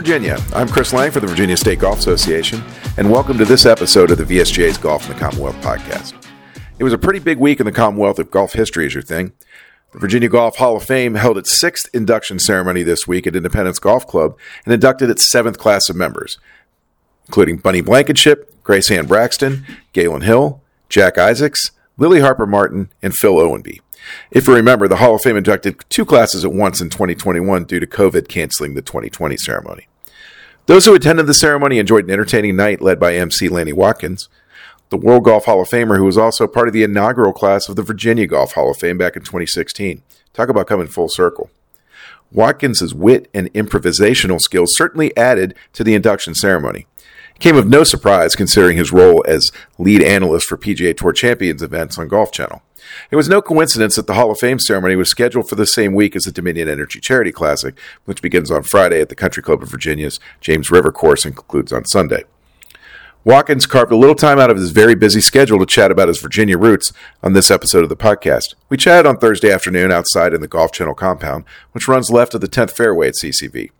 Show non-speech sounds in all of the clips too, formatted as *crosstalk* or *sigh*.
Virginia. I'm Chris Lang for the Virginia State Golf Association, and welcome to this episode of the VSGA's Golf in the Commonwealth podcast. It was a pretty big week in the Commonwealth if golf history is your thing. The Virginia Golf Hall of Fame held its sixth induction ceremony this week at Independence Golf Club and inducted its seventh class of members, including Bunny Blankenship, Grace Ann Braxton, Galen Hill, Jack Isaacs, Lily Harper Martin, and Phil Owenby. If you remember, the Hall of Fame inducted two classes at once in 2021 due to COVID canceling the 2020 ceremony. Those who attended the ceremony enjoyed an entertaining night led by MC Lanny Wadkins, the World Golf Hall of Famer who was also part of the inaugural class of the Virginia Golf Hall of Fame back in 2016. Talk about coming full circle. Wadkins' wit and improvisational skills certainly added to the induction ceremony came of no surprise considering his role as lead analyst for PGA Tour Champions events on Golf Channel. It was no coincidence that the Hall of Fame ceremony was scheduled for the same week as the Dominion Energy Charity Classic, which begins on Friday at the Country Club of Virginia's James River course and concludes on Sunday. Wadkins carved a little time out of his very busy schedule to chat about his Virginia roots on this episode of the podcast. We chatted on Thursday afternoon outside in the Golf Channel compound, which runs left of the 10th fairway at CCV.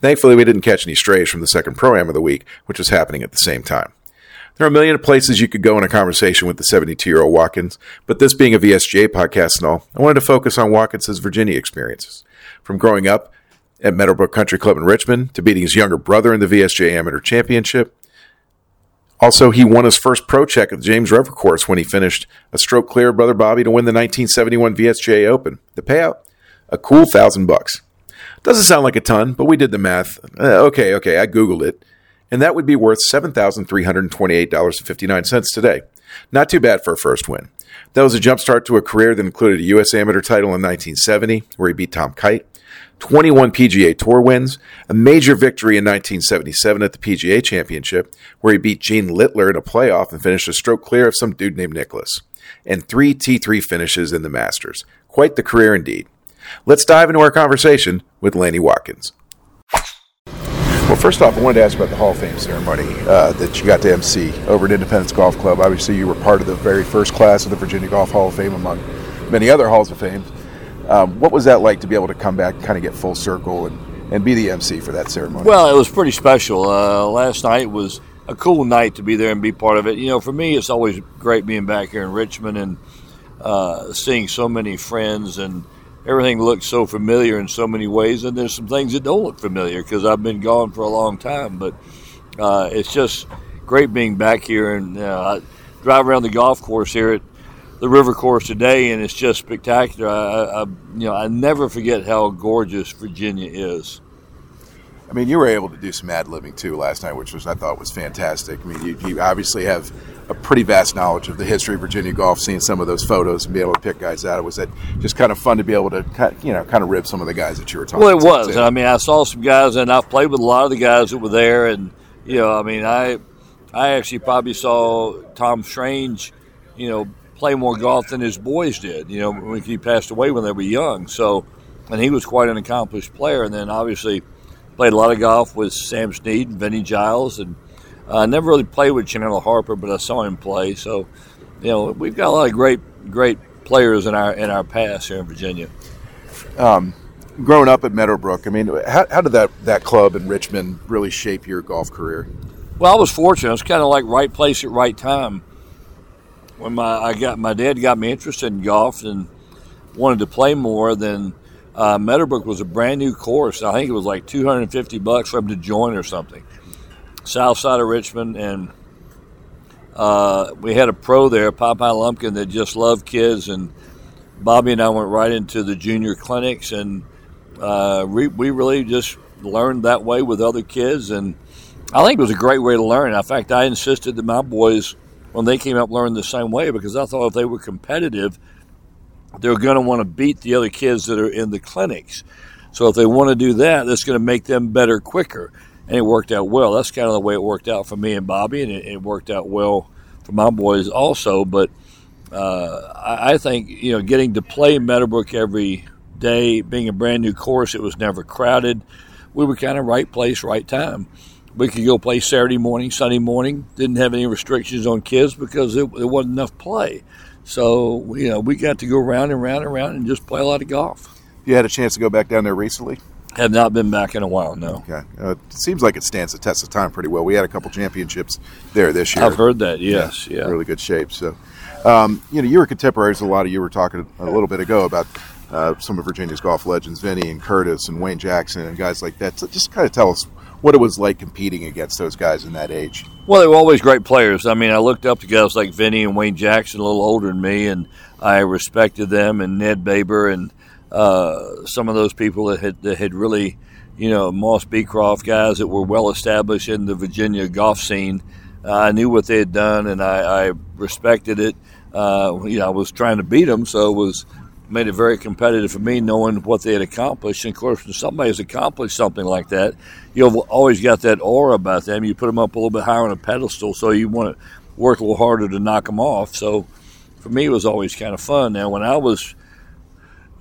Thankfully, we didn't catch any strays from the second pro am of the week, which was happening at the same time. There are a million places you could go in a conversation with the 72 year old Wadkins, but this being a VSGA podcast and all, I wanted to focus on Wadkins' Virginia experiences. From growing up at Meadowbrook Country Club in Richmond to beating his younger brother in the VSGA Amateur Championship. Also, he won his first pro check at the James River course when he finished a stroke clear of Brother Bobby to win the 1971 VSGA Open. The payout? A cool thousand bucks. Doesn't sound like a ton, but we did the math. Uh, okay, okay, I Googled it. And that would be worth $7,328.59 today. Not too bad for a first win. That was a jumpstart to a career that included a U.S. Amateur title in 1970, where he beat Tom Kite, 21 PGA Tour wins, a major victory in 1977 at the PGA Championship, where he beat Gene Littler in a playoff and finished a stroke clear of some dude named Nicklaus, and three T3 finishes in the Masters. Quite the career indeed. Let's dive into our conversation with Lanny Wadkins. Well, first off, I wanted to ask about the Hall of Fame ceremony uh, that you got to MC over at Independence Golf Club. Obviously, you were part of the very first class of the Virginia Golf Hall of Fame, among many other Halls of Fame. Um, what was that like to be able to come back, kind of get full circle, and, and be the MC for that ceremony? Well, it was pretty special. Uh, last night was a cool night to be there and be part of it. You know, for me, it's always great being back here in Richmond and uh, seeing so many friends and everything looks so familiar in so many ways, and there's some things that don't look familiar because I've been gone for a long time. But uh, it's just great being back here, and uh, I drive around the golf course here at the river course today, and it's just spectacular. I, I you know I never forget how gorgeous Virginia is. I mean, you were able to do some ad libbing too last night, which was I thought was fantastic. I mean, you, you, obviously have a pretty vast knowledge of the history of Virginia golf. Seeing some of those photos and be able to pick guys out, was that just kind of fun to be able to, you know, kind of rib some of the guys that you were talking. About? Well, it was. I mean, I saw some guys, and I've played with a lot of the guys that were there, and you know, I mean, I, I actually probably saw Tom Strange, you know, play more golf than his boys did. You know, when he passed away when they were young. So, and he was quite an accomplished player. And then obviously played a lot of golf with Sam Snead and Vinnie Giles, and I uh, never really played with Chandler Harper, but I saw him play. So, you know, we've got a lot of great, great players in our in our past here in Virginia. Um, growing up at Meadowbrook, I mean, how, how did that that club in Richmond really shape your golf career? Well, I was fortunate. It's kind of like right place at right time. When my I got my dad got me interested in golf and wanted to play more, then uh, Meadowbrook was a brand new course. I think it was like 250 bucks for him to join or something south side of Richmond, and uh, we had a pro there, Popeye Lumpkin, that just loved kids. And Bobby and I went right into the junior clinics, and uh, we, we really just learned that way with other kids. And I think it was a great way to learn. In fact, I insisted that my boys, when they came up, learn the same way because I thought if they were competitive, they're going to want to beat the other kids that are in the clinics. So if they want to do that, that's going to make them better quicker and it worked out well. That's kind of the way it worked out for me and Bobby, and it, it worked out well for my boys also. But uh, I, I, think you know getting to play Meadowbrook every day, being a brand new course, it was never crowded. We were kind of right place, right time. We could go play Saturday morning, Sunday morning. Didn't have any restrictions on kids because it, it wasn't enough play. So you know we got to go round and round and round and just play a lot of golf. You had a chance to go back down there recently. Have not been back in a while. No. Okay. Uh, it seems like it stands the test of time pretty well. We had a couple championships there this year. I've heard that. Yes. Yeah. Really good shape. So, um, you know, you were contemporaries. A lot of you were talking a little bit ago about uh, some of Virginia's golf legends, Vinny and Curtis and Wayne Jackson and guys like that. So just kind of tell us what it was like competing against those guys in that age. Well, they were always great players. I mean, I looked up to guys like Vinny and Wayne Jackson, a little older than me, and I respected them, and Ned Baber, and uh, some of those people that had, that had really, you know, Moss Beecroft guys that were well established in the Virginia golf scene. Uh, I knew what they had done, and I, I respected it. Uh, you know, I was trying to beat them, so it was made it very competitive for me knowing what they had accomplished. And of course, when somebody has accomplished something like that, you've always got that aura about them. You put them up a little bit higher on a pedestal, so you want to work a little harder to knock them off. So for me, it was always kind of fun. Now, when I was,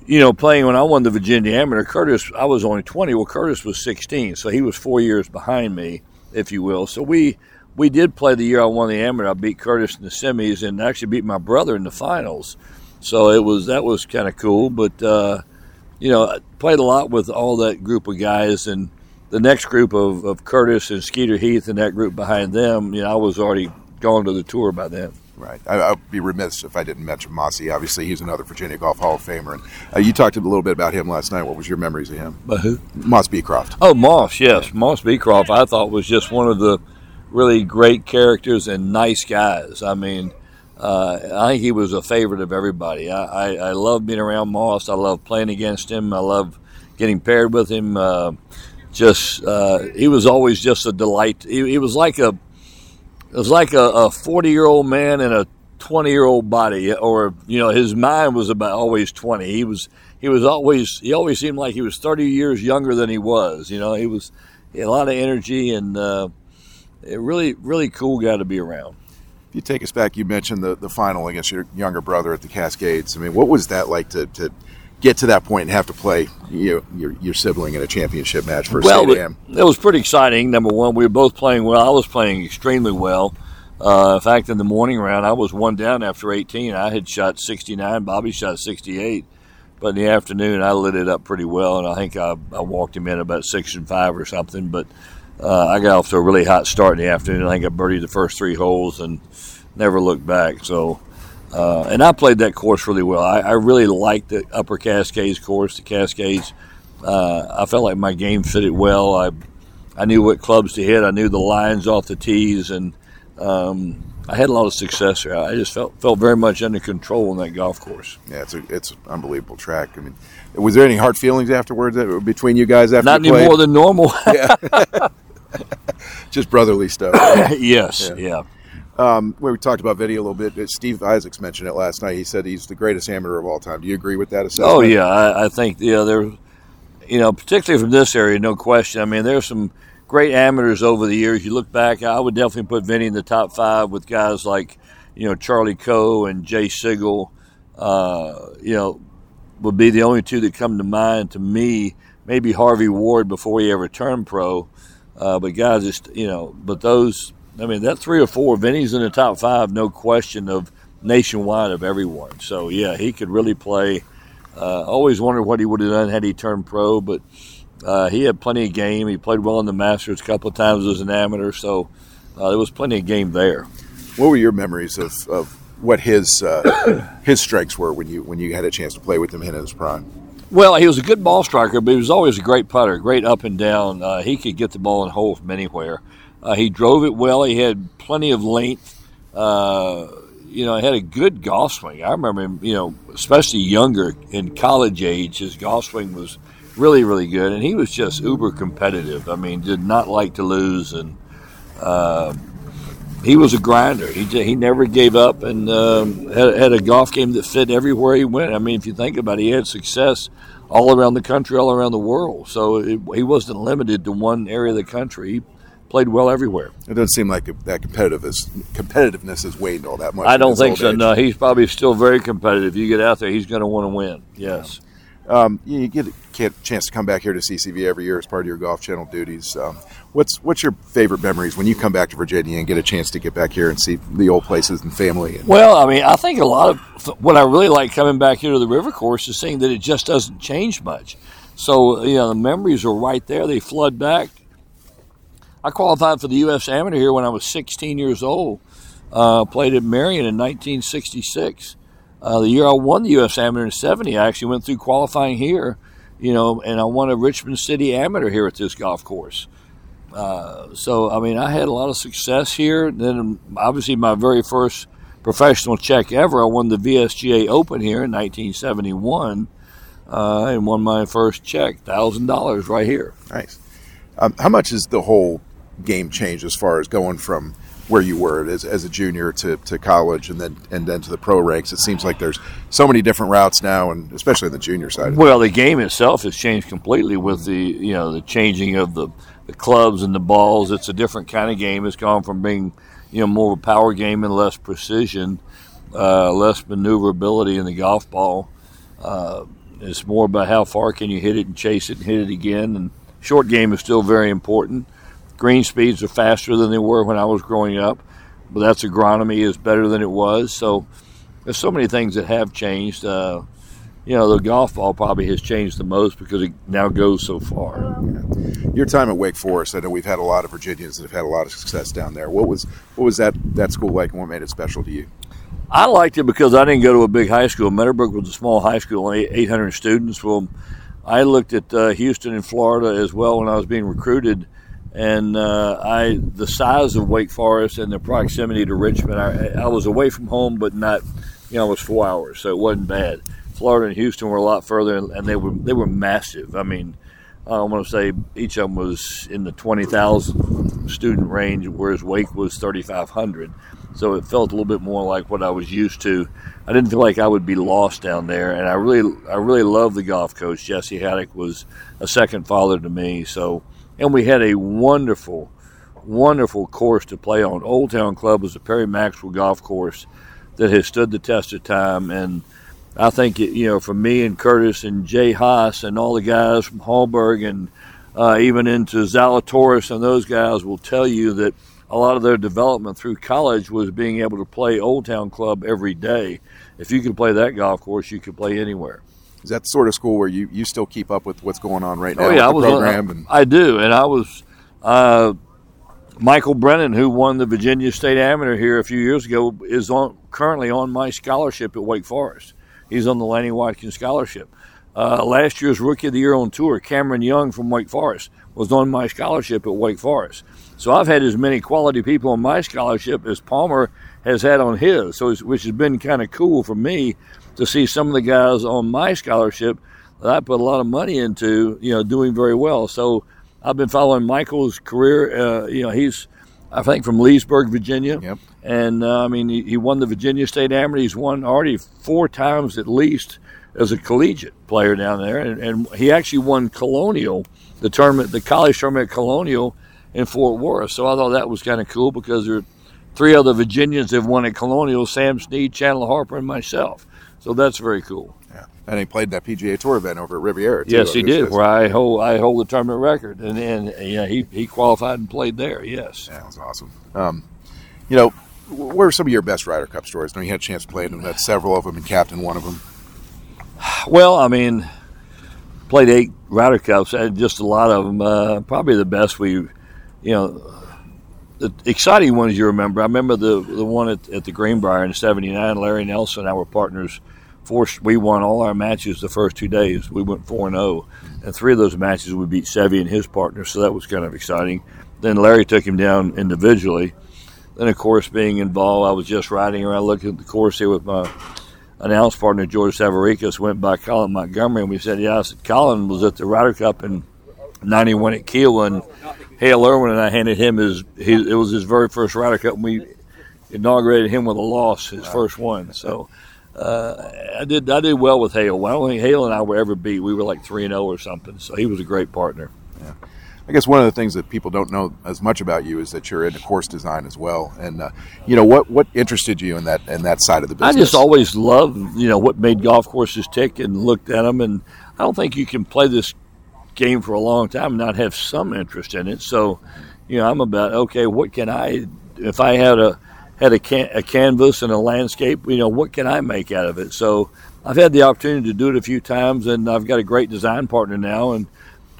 you know, playing when I won the Virginia Amateur, Curtis, I was only 20. Well, Curtis was 16, so he was four years behind me, if you will. So we we did play the year I won the amateur. I beat Curtis in the semis and actually beat my brother in the finals. So it was that was kind of cool. But uh, you know, I played a lot with all that group of guys, and the next group of, of Curtis and Skeeter Heath and that group behind them. You know, I was already gone to the tour by then. Right. I, would be remiss if I didn't mention Mossy. Obviously, he's another Virginia Golf Hall of Famer. And uh, you talked a little bit about him last night. What was your memories of him? But who? Moss Beecroft. Oh, Moss. Yes, Moss Beecroft. I thought was just one of the really great characters and nice guys. I mean, uh, I think he was a favorite of everybody. I, I, I love being around Moss. I love playing against him. I love getting paired with him. Uh, just uh, he was always just a delight. He, he was like a it was like a forty year old man in a twenty year old body, or you know, his mind was about always twenty. He was he was always he always seemed like he was thirty years younger than he was. You know, he was he a lot of energy and uh, a really really cool guy to be around. If you take us back, you mentioned the, the final against your younger brother at the Cascades. I mean, what was that like to, to get to that point and have to play you, your, your sibling in a championship match for well, State Am? It was pretty exciting. Number one, we were both playing well. I was playing extremely well. Uh, in fact, in the morning round, I was one down after 18. I had shot 69. Bobby shot 68. But in the afternoon, I lit it up pretty well, and I think I, I walked him in about six and five or something. But uh, I got off to a really hot start in the afternoon. I think I birdied the first three holes and never looked back. So, uh, and I played that course really well. I, I, really liked the Upper Cascades course, the Cascades. Uh, I felt like my game fitted well. I I knew what clubs to hit. I knew the lines off the tees, and um, I had a lot of success there. I just felt felt very much under control on that golf course. Yeah, it's a, it's an unbelievable track. I mean, was there any hard feelings afterwards between you guys after? Not any more than normal. yeah. *laughs* *laughs* *laughs* just brotherly stuff. *coughs* yes, yeah. yeah. Um, where we talked about video a little bit, Steve Isaacs mentioned it last night. He said he's the greatest amateur of all time. Do you agree with that assessment? Oh yeah, I, I think yeah, there, you know, particularly from this area, no question. I mean, there's some great amateurs over the years. You look back, I would definitely put Vinny in the top five with guys like, you know, Charlie Coe and Jay Sigel. Uh, you know, would be the only two that come to mind to me. Maybe Harvey Ward before he ever turned pro. Uh, but guys, just you know, but those, I mean, that three or four, Vinny's in the top five, no question of nationwide of everyone. So yeah, he could really play. Uh, always wondered what he would have done had he turned pro, but uh, he had plenty of game. He played well in the Masters a couple of times as an amateur, so uh, there was plenty of game there. What were your memories of, of what his uh, *coughs* his strengths were when you when you had a chance to play with him in his prime? Well, he was a good ball striker, but he was always a great putter, great up and down. Uh, he could get the ball in hole from anywhere. Uh, he drove it well. He had plenty of length. Uh, you know, he had a good golf swing. I remember him, you know, especially younger in college age, his golf swing was really, really good. And he was just uber competitive. I mean, did not like to lose. And uh, he was a grinder. He he never gave up and um, had, had a golf game that fit everywhere he went. I mean, if you think about it, he had success all around the country, all around the world. So it, he wasn't limited to one area of the country. He played well everywhere. It doesn't seem like that competitiveness competitiveness has waned all that much. I don't think so. Age. No, he's probably still very competitive. You get out there, he's going to want to win. Yes. Um, you get a chance to come back here to CCV every year as part of your Golf Channel duties. Um, what's what's your favorite memories when you come back to Virginia and get a chance to get back here and see the old places and family? And- well, I mean, I think a lot of what I really like coming back here to the river course is seeing that it just doesn't change much. So you know the memories are right there. They flood back. I qualified for the U.S. Amateur here when I was 16 years old. Uh, played at Merion in 1966. Uh, the year I won the U.S. Amateur in 70, I actually went through qualifying here, you know, and I won a Richmond City Amateur here at this golf course. Uh, so, I mean, I had a lot of success here. Then, obviously, my very first professional check ever, I won the VSGA Open here in 1971 uh, and won my first check, $1,000 right here. Nice. Um, how much has the whole game changed as far as going from where you were as, as a junior to, to college and then and then to the pro ranks? It seems like there's so many different routes now, and especially on the junior side. Well, the game itself has changed completely with the you know the changing of the, the clubs and the balls. It's a different kind of game. It's gone from being you know more of a power game and less precision, uh, less maneuverability in the golf ball. Uh, it's more about how far can you hit it and chase it and hit it again. And short game is still very important. Green speeds are faster than they were when I was growing up, but that's agronomy is better than it was. So there's so many things that have changed. Uh, you know, the golf ball probably has changed the most because it now goes so far. Your time at Wake Forest, I know we've had a lot of Virginians that have had a lot of success down there. What was what was that that school like, and what made it special to you? I liked it because I didn't go to a big high school. Meadowbrook was a small high school, only 800 students. Well, I looked at uh, Houston and Florida as well when I was being recruited, and uh, I the size of Wake Forest and the proximity to Richmond. I, I, was away from home, but not, you know, it was four hours, so it wasn't bad. Florida and Houston were a lot further, and they were they were massive. I mean, I want to say each of them was in the 20,000 student range, whereas Wake was 3,500. So it felt a little bit more like what I was used to. I didn't feel like I would be lost down there, and I really, I really love the golf coach. Jesse Haddock was a second father to me. So, and we had a wonderful, wonderful course to play on. Old Town Club was a Perry Maxwell golf course that has stood the test of time, and I think it, you know, for me and Curtis and Jay Haas and all the guys from Hallberg and uh, even into Zalatoris and those guys will tell you that a lot of their development through college was being able to play Old Town Club every day. If you could play that golf course, you could play anywhere. Is that the sort of school where you, you still keep up with what's going on right now? Oh yeah, I was program on, and... I do, and I was uh, Michael Brennan, who won the Virginia State Amateur here a few years ago, is on currently on my scholarship at Wake Forest. He's on the Lanny Wadkins scholarship. Uh, last year's Rookie of the Year on tour, Cameron Young from Wake Forest, was on my scholarship at Wake Forest. So I've had as many quality people on my scholarship as Palmer has had on his, so which has been kind of cool for me to see some of the guys on my scholarship that I put a lot of money into, you know, doing very well. So I've been following Michael's career. Uh, you know, he's I think from Leesburg, Virginia, yep. and uh, I mean he, he, won the Virginia State Amateur. He's won already four times at least as a collegiate player down there, and, and he actually won Colonial, the tournament, the college tournament Colonial in Fort Worth. So I thought that was kind of cool because there are three other Virginians that have won at Colonial: Sam Snead, Chandler Harper, and myself. So that's very cool. Yeah, and he played that PGA Tour event over at Riviera. Too, yes, he did. Where I hold I hold the tournament record, and then yeah, he he qualified and played there. Yes, yeah, that was awesome. Um, you know, what are some of your best Ryder Cup stories? I know you had a chance to play in them, had several of them, and captain one of them. *sighs* Well, I mean, played eight Ryder Cups, and just a lot of them. Uh, probably the best we you know, the exciting ones you remember. I remember the the one at, at the Greenbrier in '79. Larry Nelson our partners. Forced, we won all our matches the first two days. We went four and zero, oh. and three of those matches we beat Seve and his partner. So that was kind of exciting. Then Larry took him down individually. Then, of course, being involved, I was just riding around looking at the course here with my announce partner George Savaricas. Went by Colin Montgomerie, and we said, "Yeah." I said Colin was at the Ryder Cup in '91 at Kiawah, and Hale Irwin and I handed him his, his, it was his very first Ryder Cup, and we inaugurated him with a loss, his wow. first one. So uh, I did I did well with Hale. I don't think Hale and I were ever beat. We were like three and zero oh or something. So he was a great partner. Yeah. I guess one of the things that people don't know as much about you is that you're into course design as well. And uh, you know what what interested you in that in that side of the business? I just always loved you know what made golf courses tick and looked at them. And I don't think you can play this game for a long time and not have some interest in it. So, you know, I'm about okay. What can I? If I had a had a, can, a canvas and a landscape, you know, what can I make out of it? So, I've had the opportunity to do it a few times, and I've got a great design partner now, and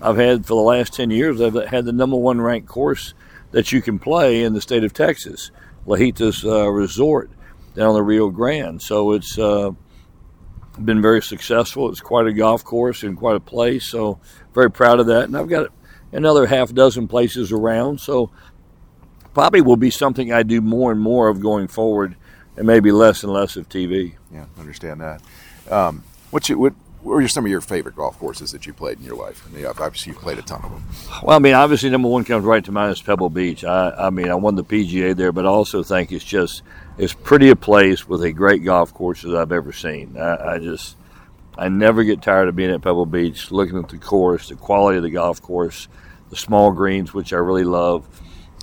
I've had for the last ten years. I've had the number one ranked course that you can play in the state of Texas, Lajitas uh, Resort down the Rio Grande. So it's uh, been very successful. It's quite a golf course and quite a place. So very proud of that. And I've got another half dozen places around. So probably will be something I do more and more of going forward, and maybe less and less of TV. Yeah, understand that. Um, what's your, what what are some of your favorite golf courses that you played in your life? I mean, obviously you've played a ton of them. Well, I mean, obviously number one comes right to mind is Pebble Beach. I, I mean, I won the PGA there, but I also think it's just as pretty a place with a great golf course as I've ever seen. I, I just I never get tired of being at Pebble Beach, looking at the course, the quality of the golf course, the small greens, which I really love.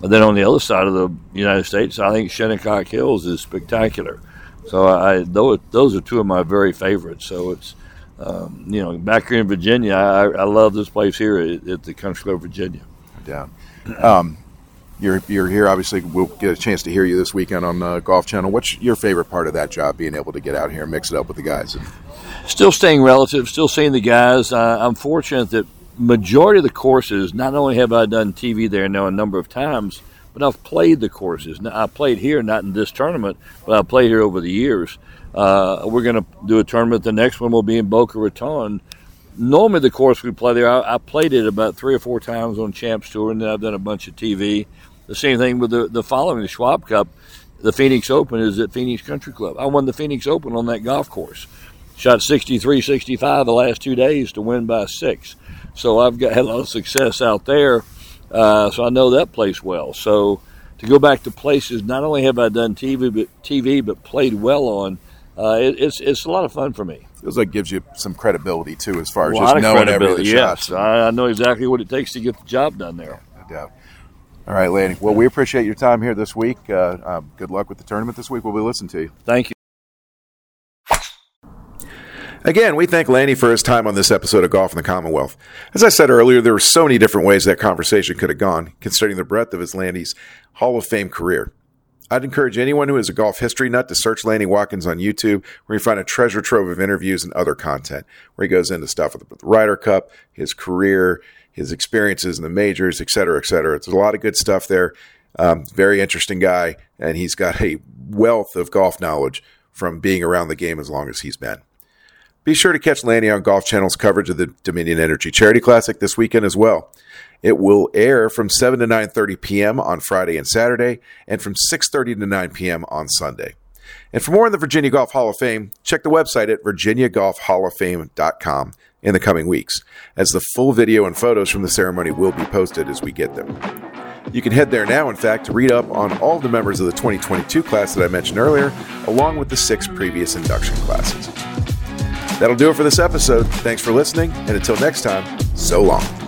And then on the other side of the United States, I think Shinnecock Hills is spectacular. So I those those are two of my very favorites. So it's um, you know, back here in Virginia, I, I love this place here at, at the Country Club Virginia. Doubt. Um, you're you're here. Obviously, we'll get a chance to hear you this weekend on uh, Golf Channel. What's your favorite part of that job? Being able to get out here and mix it up with the guys. Still staying relative. Still seeing the guys. Uh, I'm fortunate that majority of the courses. Not only have I done TV there now a number of times, but I've played the courses. Now, I played here, not in this tournament, but I played here over the years. Uh, we're going to do a tournament. The next one will be in Boca Raton. Normally, the course we play there, I, I, played it about three or four times on Champs Tour, and then I've done a bunch of TV. The same thing with the, the following, the Schwab Cup. The Phoenix Open is at Phoenix Country Club. I won the Phoenix Open on that golf course. Shot 63 65 the last two days to win by six. So I've got had a lot of success out there. Uh, so I know that place well. So to go back to places, not only have I done TV, but TV, but played well on uh, it, it's it's a lot of fun for me. Feels like it gives you some credibility too, as far as just knowing every the yes. shots. I, I know exactly what it takes to get the job done there. Yeah, no doubt. All right, Lanny. Well, we appreciate your time here this week. Uh, um, good luck with the tournament this week. We'll be listening to you. Thank you. Again, we thank Lanny for his time on this episode of Golf in the Commonwealth. As I said earlier, there were so many different ways that conversation could have gone, considering the breadth of his Lanny's Hall of Fame career. I'd encourage anyone who is a golf history nut to search Lanny Wadkins on YouTube, where you find a treasure trove of interviews and other content, where he goes into stuff with the Ryder Cup, his career, his experiences in the majors, et cetera, et cetera. There's a lot of good stuff there. Um, very interesting guy, and he's got a wealth of golf knowledge from being around the game as long as he's been. Be sure to catch Lanny on Golf Channel's coverage of the Dominion Energy Charity Classic this weekend as well. It will air from 7 to 9:30 p.m. on Friday and Saturday and from 6:30 to 9 p.m. on Sunday. And for more on the Virginia Golf Hall of Fame, check the website at virginiagolfhalloffame.com in the coming weeks, as the full video and photos from the ceremony will be posted as we get them. You can head there now, in fact, to read up on all the members of the 2022 class that I mentioned earlier, along with the six previous induction classes. That'll do it for this episode. Thanks for listening, and until next time, so long.